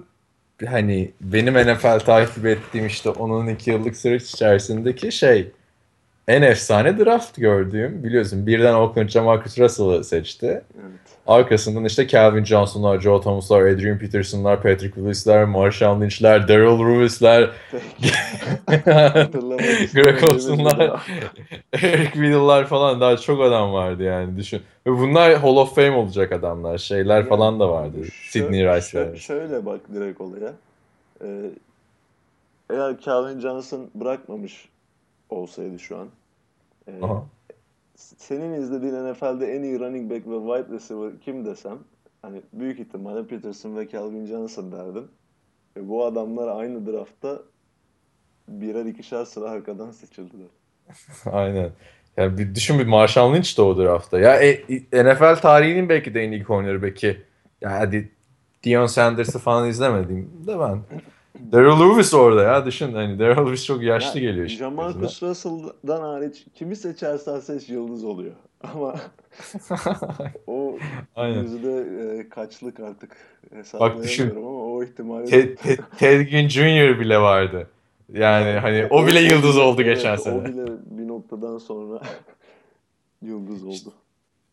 hani benim NFL takip ettiğim işte onun iki yıllık süreç içerisindeki şey en efsane draft gördüğüm biliyorsun birden Oakland Jamarcus Russell'ı seçti. Evet. Arkasından işte Calvin Johnson'lar, Joe Thomas'lar, Adrian Peterson'lar, Patrick Willis'ler, Marshawn Lynch'ler, Daryl Lewis'ler, Greg Olson'lar. Eric Weddle'lar falan daha çok adam vardı yani düşün. Ve bunlar Hall of Fame olacak adamlar. Şeyler Ya, falan da vardı. Sidney Rice'ler. şöyle bak direkt olaya. Ee, eğer Calvin Johnson bırakmamış olsaydı şu an e, Aha. Senin izlediğin NFL'de en iyi running back ve wide receiver kim desem hani büyük ihtimalle Peterson ve Calvin Johnson derdim. E, bu adamlar aynı draftta birer ikişer sıra arkadan seçildiler. Aynen. Yani bir düşün bir Marshawn Lynch de o draftta. Ya e, NFL tarihinin belki de en iyi cornerback'i. Ya hadi Deion Sanders'ı falan izlemedim de ben. Daryl Lewis orada ya düşün hani Daryl Lewis çok yaşlı Ya, geliyor işte. Jamarcus Russell'dan hariç kimi seçersen seç yıldız oluyor. Ama o Aynen. yüzde e, kaçlık artık Bak düşün. hesaplayamıyorum ama o ihtimali Ted, Ted, Ted Ginn Jr. bile vardı. Yani hani o bile yıldız oldu evet, geçen O sene. bile bir noktadan sonra yıldız oldu.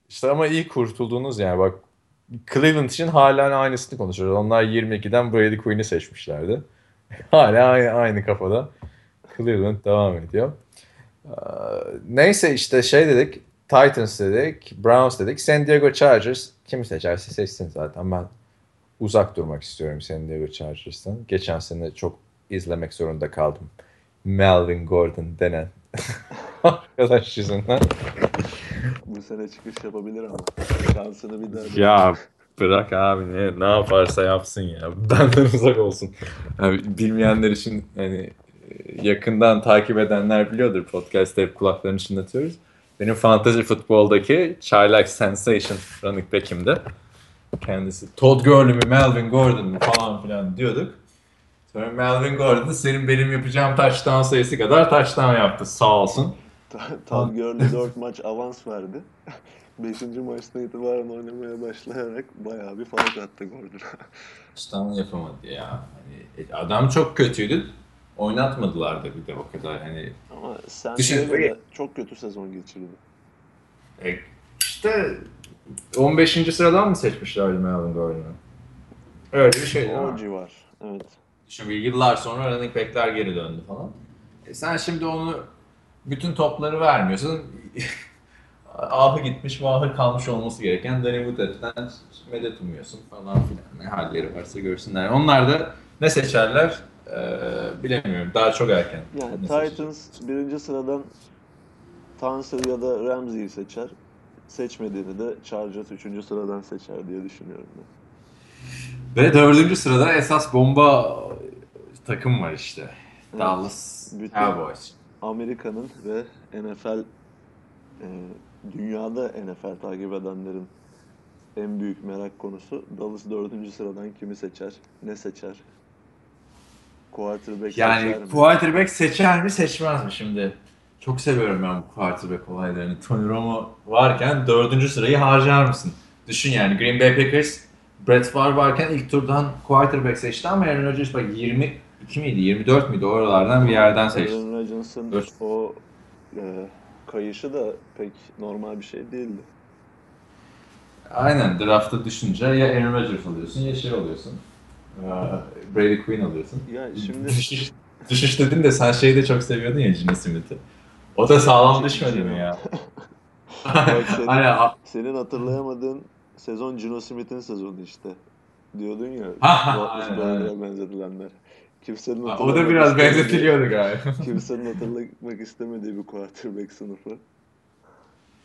İşte ama iyi kurtuldunuz yani bak Cleveland için hala aynısını konuşuyoruz. Onlar 22'den Brady Quinn'i seçmişlerdi. Hala aynı, aynı kafada. Cleveland devam ediyor. Ee, Neyse işte şey dedik. Titans dedik. Browns dedik. San Diego Chargers. Kimi seçerse seçsin zaten. Ben uzak durmak istiyorum San Diego Chargers'tan. Geçen sene çok izlemek zorunda kaldım. Melvin Gordon denen arkadaş yüzünden. Bu sene çıkış yapabilir ama şansını bir daha Ya bırak abi ne, ne yaparsa yapsın ya. Benden uzak olsun. Yani bilmeyenler için hani yakından takip edenler biliyordur. Podcast'te hep kulaklarını çınlatıyoruz. Benim fantasy futboldaki çaylak sensation running back'imdi. Kendisi Todd Gurley mi Melvin Gordon mu falan filan diyorduk. Sonra Melvin Gordon senin benim yapacağım touchdown sayısı kadar touchdown yaptı sağ olsun. Todd Gurley 4 maç avans verdi. 5. maçtan itibaren oynamaya başlayarak bayağı bir fark attı Gordon'a. Touchdown yapamadı ya. Hani adam çok kötüydü. Oynatmadılar da bir de o kadar hani Ama Düşün- Diego'da çok kötü sezon geçirdi. E, işte 15. sıradan mı seçmişlerdi Melvin Gordon'u? Öyle bir şey O civar. Evet. Şimdi yıllar sonra running back'ler geri döndü falan. E sen şimdi onu bütün topları vermiyorsun. ahı gitmiş vahı kalmış olması gereken Danny Woodhead'den medet umuyorsun falan filan. Ne halleri varsa görsünler. Onlar da ne seçerler e, bilemiyorum. Daha çok erken. Yani Ne? Titans birinci sıradan Tunsil ya da Ramsey'i seçer. Seçmediğini de Chargers üçüncü sıradan seçer diye düşünüyorum ben. Ve dördüncü sırada esas bomba takım var işte. Evet. Dallas Cowboys. Amerika'nın ve NFL e, dünyada NFL takip edenlerin en büyük merak konusu Dallas dördüncü sıradan kimi seçer, ne seçer? Quarterback Yani seçer mi? quarterback seçer mi seçmez mi şimdi? Çok seviyorum ben bu quarterback olaylarını. Tony Romo varken dördüncü sırayı harcar mısın? Düşün yani Green Bay Packers Brett Favre varken ilk turdan quarterback seçti ama Aaron Rodgers bak 22 miydi 24 müydü oralardan bir yerden seçti. Aaron Rodgers'ın o e, kayışı da pek normal bir şey değildi. Aynen draftta düşünce ya Aaron Rodgers oluyorsun ya şey oluyorsun. Ee, Brady Quinn alıyorsun. Ya şimdi Düşüş, düşüş dedin de sen şeyi de çok seviyordun ya Gino Smith'i. O da sağlam düşmedi mi ya? Bak senin- Hani a- senin hatırlayamadığın sezon Gino Smith'in sezonu işte. Diyordun ya. Aynen, aynen. benzetilenler. Kimsenin o da biraz benzetiliyordu galiba. Kimsenin hatırlamak istemediği bir quarterback sınıfı.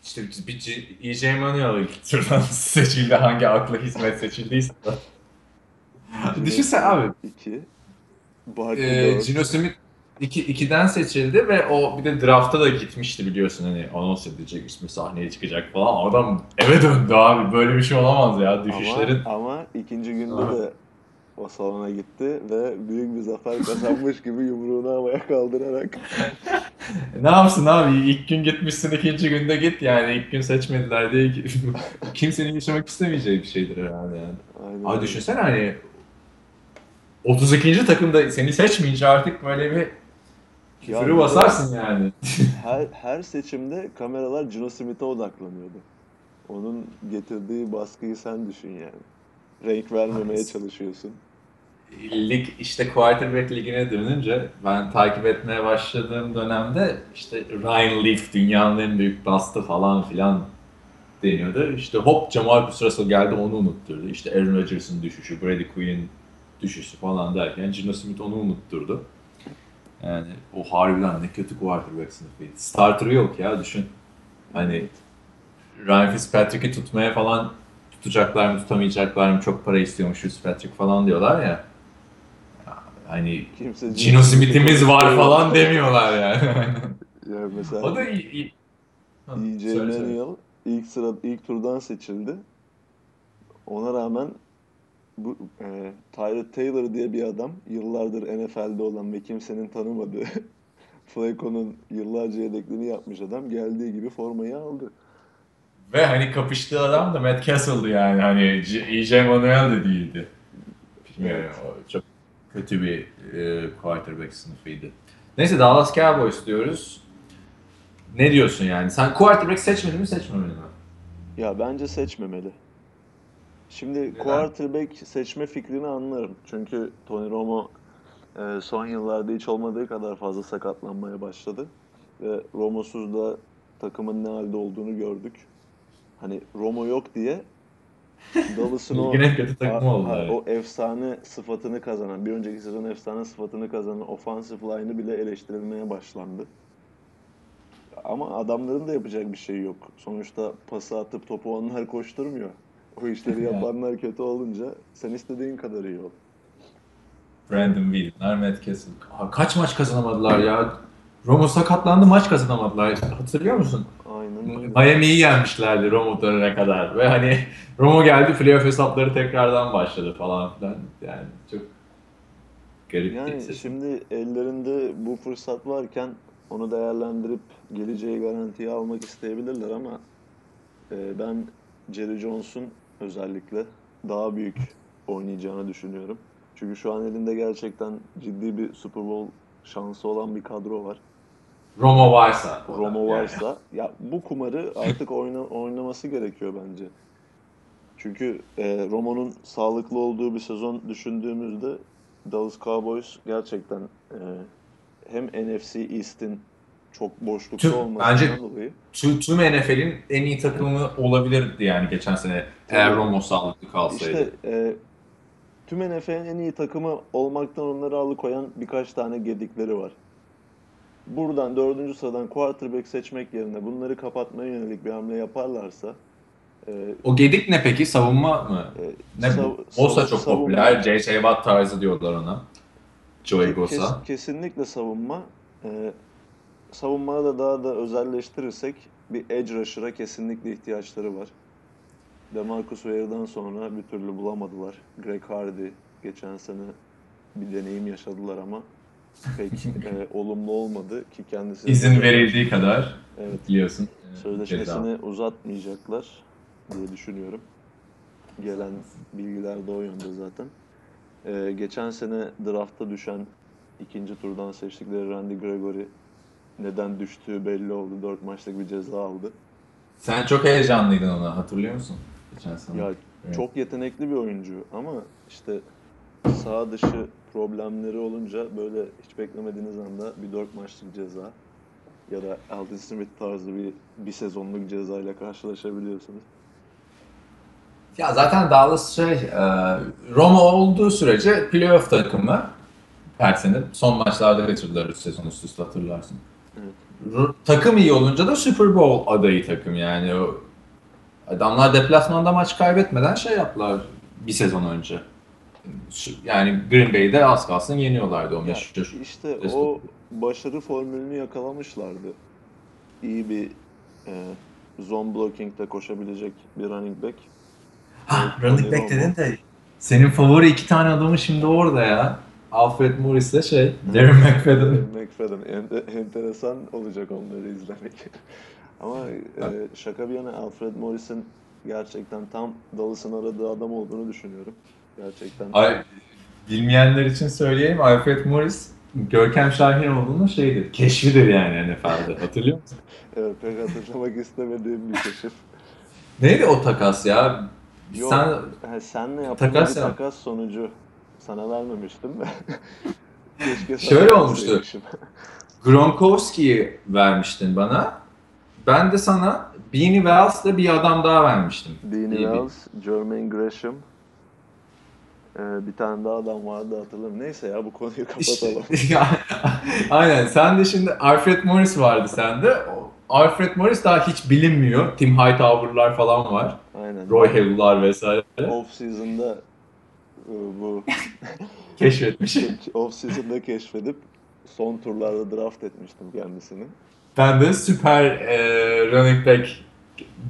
İşte bir EJ Manuel ilk turdan seçildi hangi akla hizmet seçildiyse. Düşünsene abi. 2. Barkley Ee, 4. Gino Smith 2 2'den seçildi ve o bir de draftta da gitmişti biliyorsun hani anons edilecek ismi sahneye çıkacak falan. Adam eve döndü abi. Böyle bir şey olamaz ya düşüşlerin. Ama, ama ikinci günde Aha. de o salona gitti ve büyük bir zafer kazanmış gibi yumruğunu havaya kaldırarak Ne yapsın abi? İlk gün gitmişsin, ikinci günde git yani. ilk gün seçmediler diye kimsenin yaşamak istemeyeceği bir şeydir herhalde yani. aynen Abi düşünsene hani 32. takımda seni seçmeyince artık böyle bir Ya küfürü de basarsın yani. her, her seçimde kameralar Gino Smith'e odaklanıyordu. Onun getirdiği baskıyı sen düşün yani. Renk vermemeye çalışıyorsun. Lig işte quarterback ligine dönünce ben takip etmeye başladığım dönemde işte Ryan Leaf dünyanın en büyük bastı falan filan deniyordu. İşte hop Jamarcus Russell geldi onu unutturdu. İşte Aaron Rodgers'ın düşüşü, Brady Quinn'in düşüşü falan derken Gino Smith onu unutturdu. Yani o harbiden ne kötü quarterback sınıfıydı. Starter'ı yok ya düşün. Hani Ryan Fitzpatrick'i tutmaya falan tutacaklar mı tutamayacaklar mı çok para istiyormuş Fitzpatrick falan diyorlar ya. Hani Kimse Gino Smith'imiz var falan demiyorlar yani. Ya mesela o da iyi. iyi. EJ. Manuel ilk sıra ilk turdan seçildi. Ona rağmen bu e, Tyrod Taylor diye bir adam yıllardır NFL'de olan ve kimsenin tanımadığı Flacco'nun yıllarca yedekliğini yapmış adam geldiği gibi formayı aldı. Ve hani kapıştığı adam da Matt Castle'dı yani. Hani EJ Manuel de değildi. Bilmiyorum. O çok kötü bir e, quarterback sınıfıydı. Neyse Dallas Cowboys diyoruz. Ne diyorsun yani? Sen quarterback seçmedin mi seçmemeli mi? Ya bence seçmemeli. Şimdi Neden? quarterback seçme fikrini anlarım. Çünkü Tony Romo e, son yıllarda hiç olmadığı kadar fazla sakatlanmaya başladı. Ve Romo'suz da takımın ne halde olduğunu gördük. Hani Romo yok diye Dallas'ın o, kötü oldu. evet. o efsane sıfatını kazanan, bir önceki sezon efsane sıfatını kazanan offensive line'ı bile eleştirilmeye başlandı. Ama adamların da yapacak bir şey yok. Sonuçta pası atıp topu onlar koşturmuyor. O işleri yapanlar kötü olunca sen istediğin kadar iyi ol. Brandon Whedon'lar, Matt Castle. Kaç maç kazanamadılar ya? Romo sakatlandı maç kazanamadılar. Hatırlıyor musun? Aynen öyle. Miami'yi yenmişlerdi Romo dönene kadar. Ve hani Romo geldi playoff hesapları tekrardan başladı falan filan. Yani çok garip bir Yani sezon. şimdi ellerinde bu fırsat varken onu değerlendirip geleceği garantiye almak isteyebilirler ama e, ben Jerry Jones'un özellikle daha büyük oynayacağını düşünüyorum. Çünkü şu an elinde gerçekten ciddi bir Super Bowl şansı olan bir kadro var. Romo varsa. Romo Yani. varsa ya bu kumarı artık oyna, oynaması gerekiyor bence. Çünkü e, Romo'nun sağlıklı olduğu bir sezon düşündüğümüzde Dallas Cowboys gerçekten e, hem NFC East'in çok boşlukta Tüm- olmasından bence- dolayı Tüm, tüm NFL'in en iyi takımı olabilirdi yani geçen sene eğer. Romo sağlıklı kalsaydı. işte e, tüm NFL'in en iyi takımı olmaktan onları alıkoyan birkaç tane gedikleri var. Buradan dördüncü sıradan quarterback seçmek yerine bunları kapatmaya yönelik bir hamle yaparlarsa e, O gedik ne peki? Savunma mı? e, Ne sav-? Bosa sav- çok savunma- popüler. J.J. Watt tarzı diyorlar ona. Joey Bosa. kes- kesinlikle savunma. Ee, savunmada da daha da özelleştirirsek bir edge rusher'a kesinlikle ihtiyaçları var. DeMarcus Ware'dan sonra bir türlü bulamadılar. Greg Hardy geçen sene bir deneyim yaşadılar ama pek e, olumlu olmadı ki kendisi İzin verildiği kadar evet, biliyorsun. e, ceza. sözleşmesini uzatmayacaklar diye düşünüyorum. Gelen bilgiler de o yönde zaten. Ee, geçen sene draftta düşen ikinci turdan seçtikleri Randy Gregory neden düştüğü belli oldu. Dört maçlık bir ceza aldı. Sen çok heyecanlıydın ona hatırlıyor musun? Geçen sene. Ya Evet. çok yetenekli bir oyuncu ama işte sağ dışı problemleri olunca böyle hiç beklemediğiniz anda bir dört maçlık ceza ya da Aldin Smith tarzı bir bir sezonluk cezayla karşılaşabiliyorsunuz. Ya zaten Dallas şey, e, Roma olduğu sürece playoff takımı her sene son maçlarda kaçırdılar 3 sezon üst üste hatırlarsın. Evet. Takım iyi olunca da Super Bowl adayı takım yani. Adamlar deplasmanda maç kaybetmeden şey yaptılar bir sezon önce. Yani Green Bay'de az kalsın yeniyorlardı o meşhur. işte Destek. o başarı formülünü yakalamışlardı. İyi bir e, zone blocking'de koşabilecek bir running back. Ha, running running back dedin de senin favori iki tane adamı şimdi orada ya. Alfred Morris'le şey, Darren McFadden. McFadden. Ente- enteresan olacak onları izlemek. Ama e, şaka bir yana Alfred Morris'in gerçekten tam Dallas'ın aradığı adam olduğunu düşünüyorum. Gerçekten. Ay, bilmeyenler için söyleyeyim Alfred Morris Görkem Şahinoğlu'nun şeyidir, keşfidir yani NFL'de. Hatırlıyor musun? Evet, pek hatırlamak istemediğim bir keşif. Neydi o takas ya? Yok, Sen ha, senle Takas bir takas sonucu sana vermemiştim de. Keşke Şöyle olmuştu. Gronkowski'yi vermiştin bana. Ben de sana Beanie Wells'le bir adam daha vermiştim. Beanie Wells, Jermaine Gresham. Ee, bir tane daha adam vardı hatırlamıyorum. Neyse ya bu konuyu kapatalım. İşte- Aynen. Sen de şimdi Alfred Morris vardı sende. Alfred Morris daha hiç bilinmiyor. Tim Hightower'lar falan var. Aynen. Roy Hill'lar vesaire. Off season'da e, bu Keşfetmiş. off season'da keşfedip son turlarda draft etmiştim kendisini. Ben de süper e, running back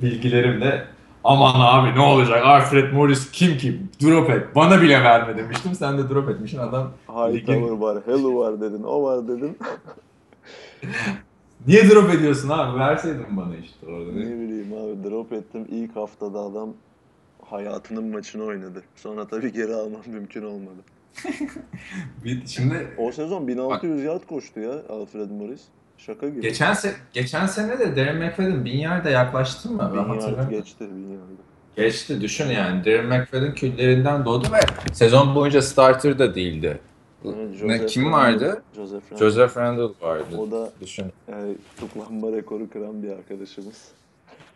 bilgilerimle aman abi ne olacak Alfred Morris kim ki drop et bana bile verme demiştim. Sen de drop etmişsin adam. Hightower var, Hello var dedin, o var dedin. Niye drop ediyorsun abi verseydin bana işte orada. ne bileyim abi drop ettim. İlk haftada adam hayatının maçını oynadı. Sonra tabii geri almam mümkün olmadı. Şimdi O sezon 1600 yard koştu ya Alfred Morris. Şaka gibi. geçen se geçen sene de Darren McFadden bin yerde yaklaştı mı? 1000 yard geçti 1000 yard. Geçti düşün yani. Darren McFadden küllerinden doğdu ve sezon boyunca starter da değildi. Evet, ne, kim Randle- vardı? Joseph Randle. Joseph Randall vardı. O da Düşün. yani tutuklanma rekoru kıran bir arkadaşımız.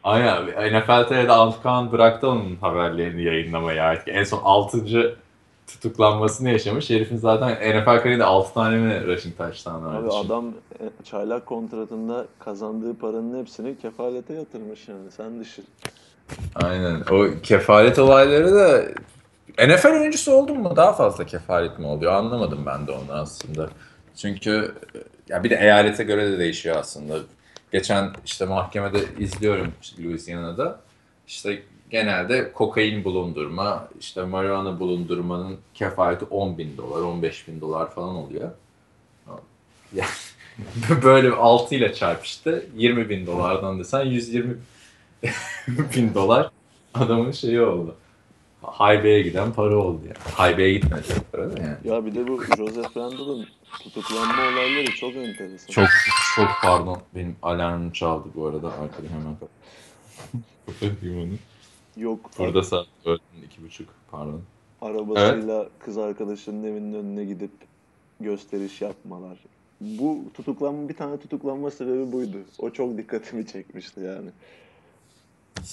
Aynen. NFL TV'de Alkan bıraktı onun haberlerini yayınlamayı artık. En son 6. tutuklanmasını yaşamış. Herifin zaten NFL kariyerinde 6 tane mi rushing touchdown vardı. Abi adam e, çaylak kontratında kazandığı paranın hepsini kefalete yatırmış yani. Sen düşün. Aynen. O kefalet olayları da NFL oyuncusu oldun mu daha fazla kefalet mi oluyor? Anlamadım ben de onu aslında. Çünkü ya bir de eyalete göre de değişiyor aslında. Geçen işte mahkemede izliyorum Louisiana'da. İşte genelde kokain bulundurma, işte marijuana bulundurmanın kefaleti 10 bin dolar, 15 bin dolar falan oluyor. Yani böyle 6 ile çarp işte 20 bin dolardan desen 120 bin dolar adamın şeyi oldu. Haybeye giden para oldu yani. Haybeye gitmedi para da yani. Ya bir de bu Joseph Randle'ın tutuklanma olayları çok enteresan. Çok çok pardon. Benim alarmım çaldı bu arada. Arkada hemen kap- kapatayım onu. Yok Burada saat öğlen iki buçuk pardon. arabasıyla kız arkadaşının evinin önüne gidip gösteriş yapmalar. Bu tutuklanma bir tane tutuklanma sebebi buydu. O çok dikkatimi çekmişti yani.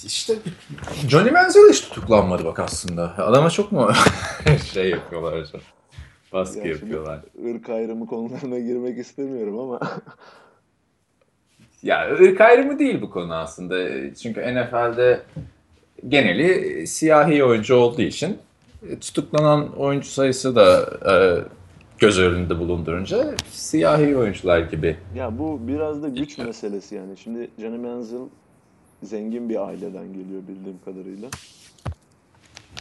İşte Johnny Manziel hiç tutuklanmadı bak aslında. Adama çok mu şey yapıyorlar çok. Baskı Ya yapıyorlar. Irk ayrımı konularına girmek istemiyorum ama Ya ırk ayrımı değil bu konu aslında. Çünkü NFL'de geneli siyahi oyuncu olduğu için e, tutuklanan oyuncu sayısı da e, göz önünde bulundurunca siyahi oyuncular gibi. ya bu biraz da güç meselesi yani. Şimdi Johnny Manziel zengin bir aileden geliyor bildiğim kadarıyla.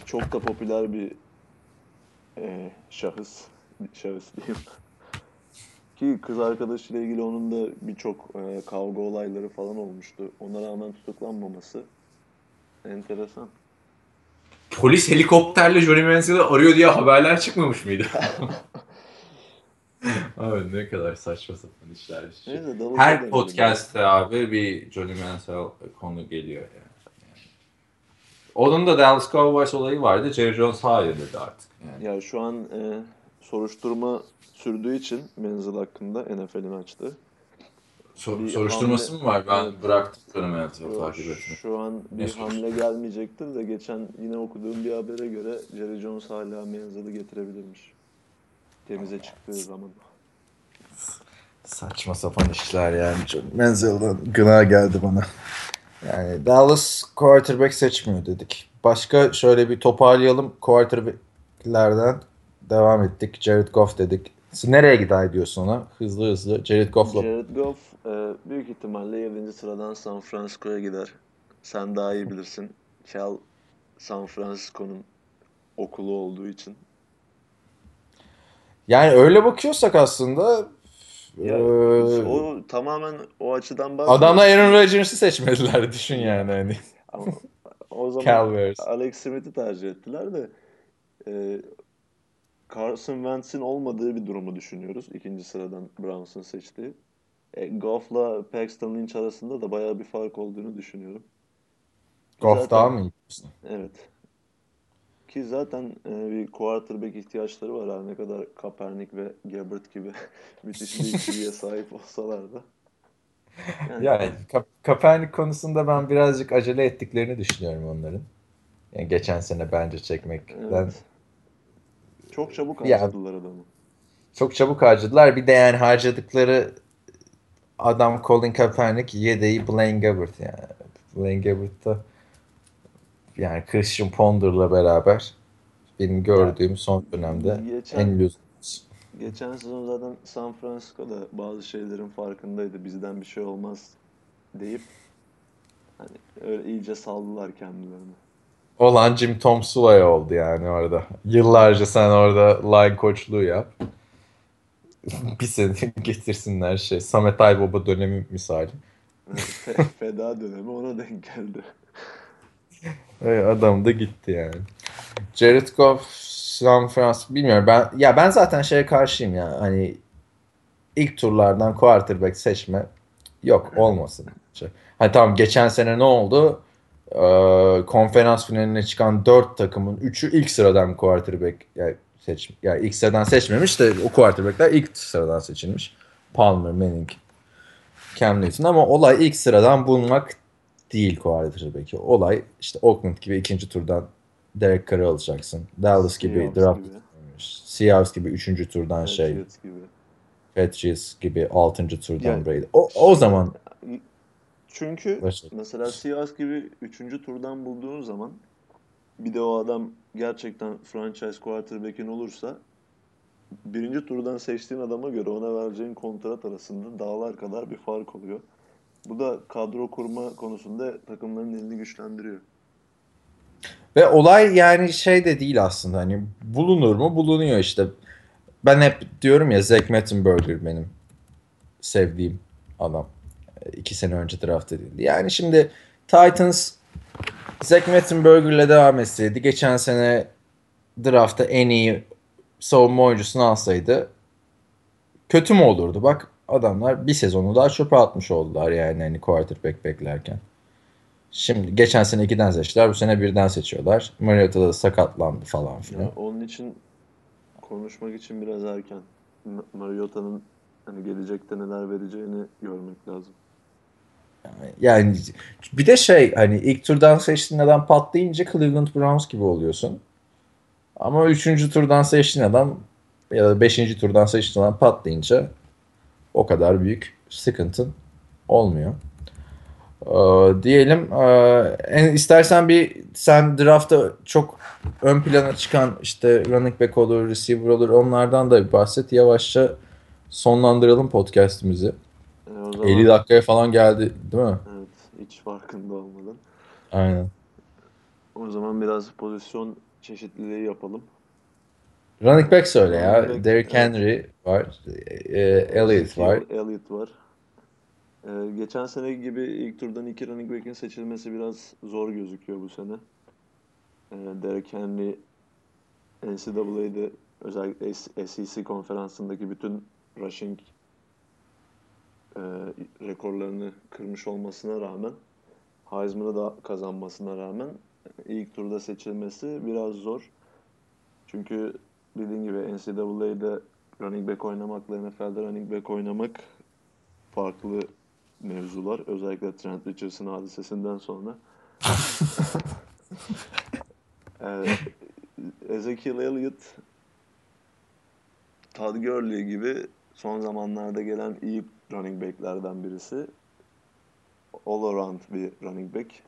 Çok da popüler bir e, şahıs, şahıs diyeyim. Ki kız arkadaşıyla ilgili onun da birçok e, kavga olayları falan olmuştu. Ona rağmen tutuklanmaması enteresan. Polis helikopterle Johnny Manziel'i arıyor diye haberler çıkmamış mıydı? abi ne kadar saçma sapan işler. Neyse, Her podcast'te abi bir Johnny Manziel konu geliyor yani. Onun da Dallas Cowboys olayı vardı. Jerry Jones hayır dedi artık. Yani. Ya şu an e, soruşturma sürdüğü için Menzel hakkında NFL'in açtığı. Sor- Bir soruşturması hamle- mı var? Ben Evet. bıraktım hayatımı Şu, takip etmeyi. şu an Ne bir soruşturma? hamle gelmeyecektir de geçen yine okuduğum bir habere göre Jerry Jones hala Menzel'i getirebilirmiş. Temize çıktığı zaman. Saçma sapan işler yani. Menzel'den gına geldi bana. Yani Dallas quarterback seçmiyor dedik. Başka şöyle bir toparlayalım. Quarterback'lerden devam ettik. Jared Goff dedik. Siz nereye gider diyorsun ona? Hızlı hızlı. Jared Goff'la Jared Goff e, büyük ihtimalle 7. sıradan San Francisco'ya gider. Sen daha iyi bilirsin. Cal San Francisco'nun okulu olduğu için. Yani öyle bakıyorsak aslında Ya, eee, o tamamen o açıdan bakmıyorsun. adamlar Aaron Rodgers'ı seçmediler düşün yani hani. Ama o zaman Calvers. Alex Smith'i tercih ettiler de e, Carson Wentz'in olmadığı bir durumu düşünüyoruz. İkinci sıradan Browns'un seçtiği. E, Goff'la Paxton Lynch arasında da bayağı bir fark olduğunu düşünüyorum. Goff Zaten- daha mı iyi? Evet. Ki zaten e, bir quarterback ihtiyaçları var her ne kadar Kaepernick ve Gabbert gibi müthiş bir ikiliye sahip olsalar da. Yani, Yani Ka- Kaepernick konusunda ben birazcık acele ettiklerini düşünüyorum onların. Yani geçen sene bence çekmekten evet. Çok çabuk Ya- harcadılar adamı. çok çabuk harcadılar. Bir de yani harcadıkları adam Colin Kaepernick yedeği Blaine Gabbert yani. Blaine Gabbert da yani Christian Ponder'la beraber benim gördüğüm son dönemde Geçen, en lüzumsuz. geçen sezon zaten San Francisco'da bazı şeylerin farkındaydı. Bizden bir şey olmaz deyip hani öyle iyice saldılar kendilerini. Olan Jim Tom Sula oldu yani orada. Yıllarca sen orada line koçluğu yap. bir sene getirsinler şey. Samet Aybaba dönemi misali. Fe- Feda dönemi ona denk geldi. Ve adam da gitti yani. Jared Goff, San Francisco bilmiyorum ben ya ben zaten şeye karşıyım ya hani ilk turlardan quarterback seçme yok olmasın. Hani tamam geçen sene ne oldu? Ee, konferans finaline çıkan 4 takımın 3'ü ilk sıradan quarterback yani seç yani ilk sıradan seçmemiş de o quarterbackler ilk sıradan seçilmiş. Palmer, Manning, Cam Newton ama olay ilk sıradan bulmak değil quarterback'i. Olay işte Oakland gibi ikinci turdan Derek Carr'ı alacaksın. Dallas gibi Seahawks draft gibi. Seahawks gibi üçüncü turdan şey Patriots gibi. Patriots gibi altıncı turdan Yani- Brady. O, o zaman Çünkü Başla. mesela Seahawks gibi 3. turdan bulduğun zaman bir de o adam gerçekten franchise quarterback'in olursa birinci turdan seçtiğin adama göre ona vereceğin kontrat arasında dağlar kadar bir fark oluyor. Bu da kadro kurma konusunda takımların elini güçlendiriyor. Ve olay yani şey de değil aslında hani bulunur mu bulunuyor işte. Ben hep diyorum ya Zach Mettenberger benim sevdiğim adam. İki sene önce draft edildi. Yani şimdi Titans Zach Mettenberger'le devam etseydi geçen sene draftta en iyi savunma oyuncusunu alsaydı kötü mü olurdu? Bak adamlar bir sezonu daha çöpe atmış oldular yani hani quarterback beklerken. Şimdi geçen sene ikiden seçtiler. Bu sene birden seçiyorlar. Mariota da sakatlandı falan filan. Ya onun için konuşmak için biraz erken. Ma- Mariota'nın hani gelecekte neler vereceğini görmek lazım. Yani bir de şey hani ilk turdan seçtiğin adam patlayınca Cleveland Browns gibi oluyorsun. Ama üçüncü turdan seçtiğin adam ya da beşinci turdan seçtiğin adam patlayınca o kadar büyük sıkıntın olmuyor. Ee, diyelim en, istersen bir sen draftta çok ön plana çıkan işte running back olur, receiver olur onlardan da bir bahset. Yavaşça sonlandıralım podcast'imizi. E, o zaman 50 dakikaya falan geldi değil mi? evet hiç farkında olmadan. Aynen. O zaman biraz pozisyon çeşitliliği yapalım. Running back söyle ya. Back, Derrick evet. Henry var. E, Elliott var. Elliott var. Ee, geçen sene gibi ilk turdan iki running back'in seçilmesi biraz zor gözüküyor bu sene. Ee, Derrick Henry NCAA'de özellikle SEC konferansındaki bütün rushing e, rekorlarını kırmış olmasına rağmen Heisman'ı da kazanmasına rağmen ilk turda seçilmesi biraz zor. Çünkü dediğin gibi NCAA'de running back oynamakla NFL'de running back oynamak farklı mevzular. Özellikle Trent Richardson hadisesinden sonra. Ee, Ezekiel Elliott Todd Gurley gibi son zamanlarda gelen iyi running backlerden birisi. All around bir running back.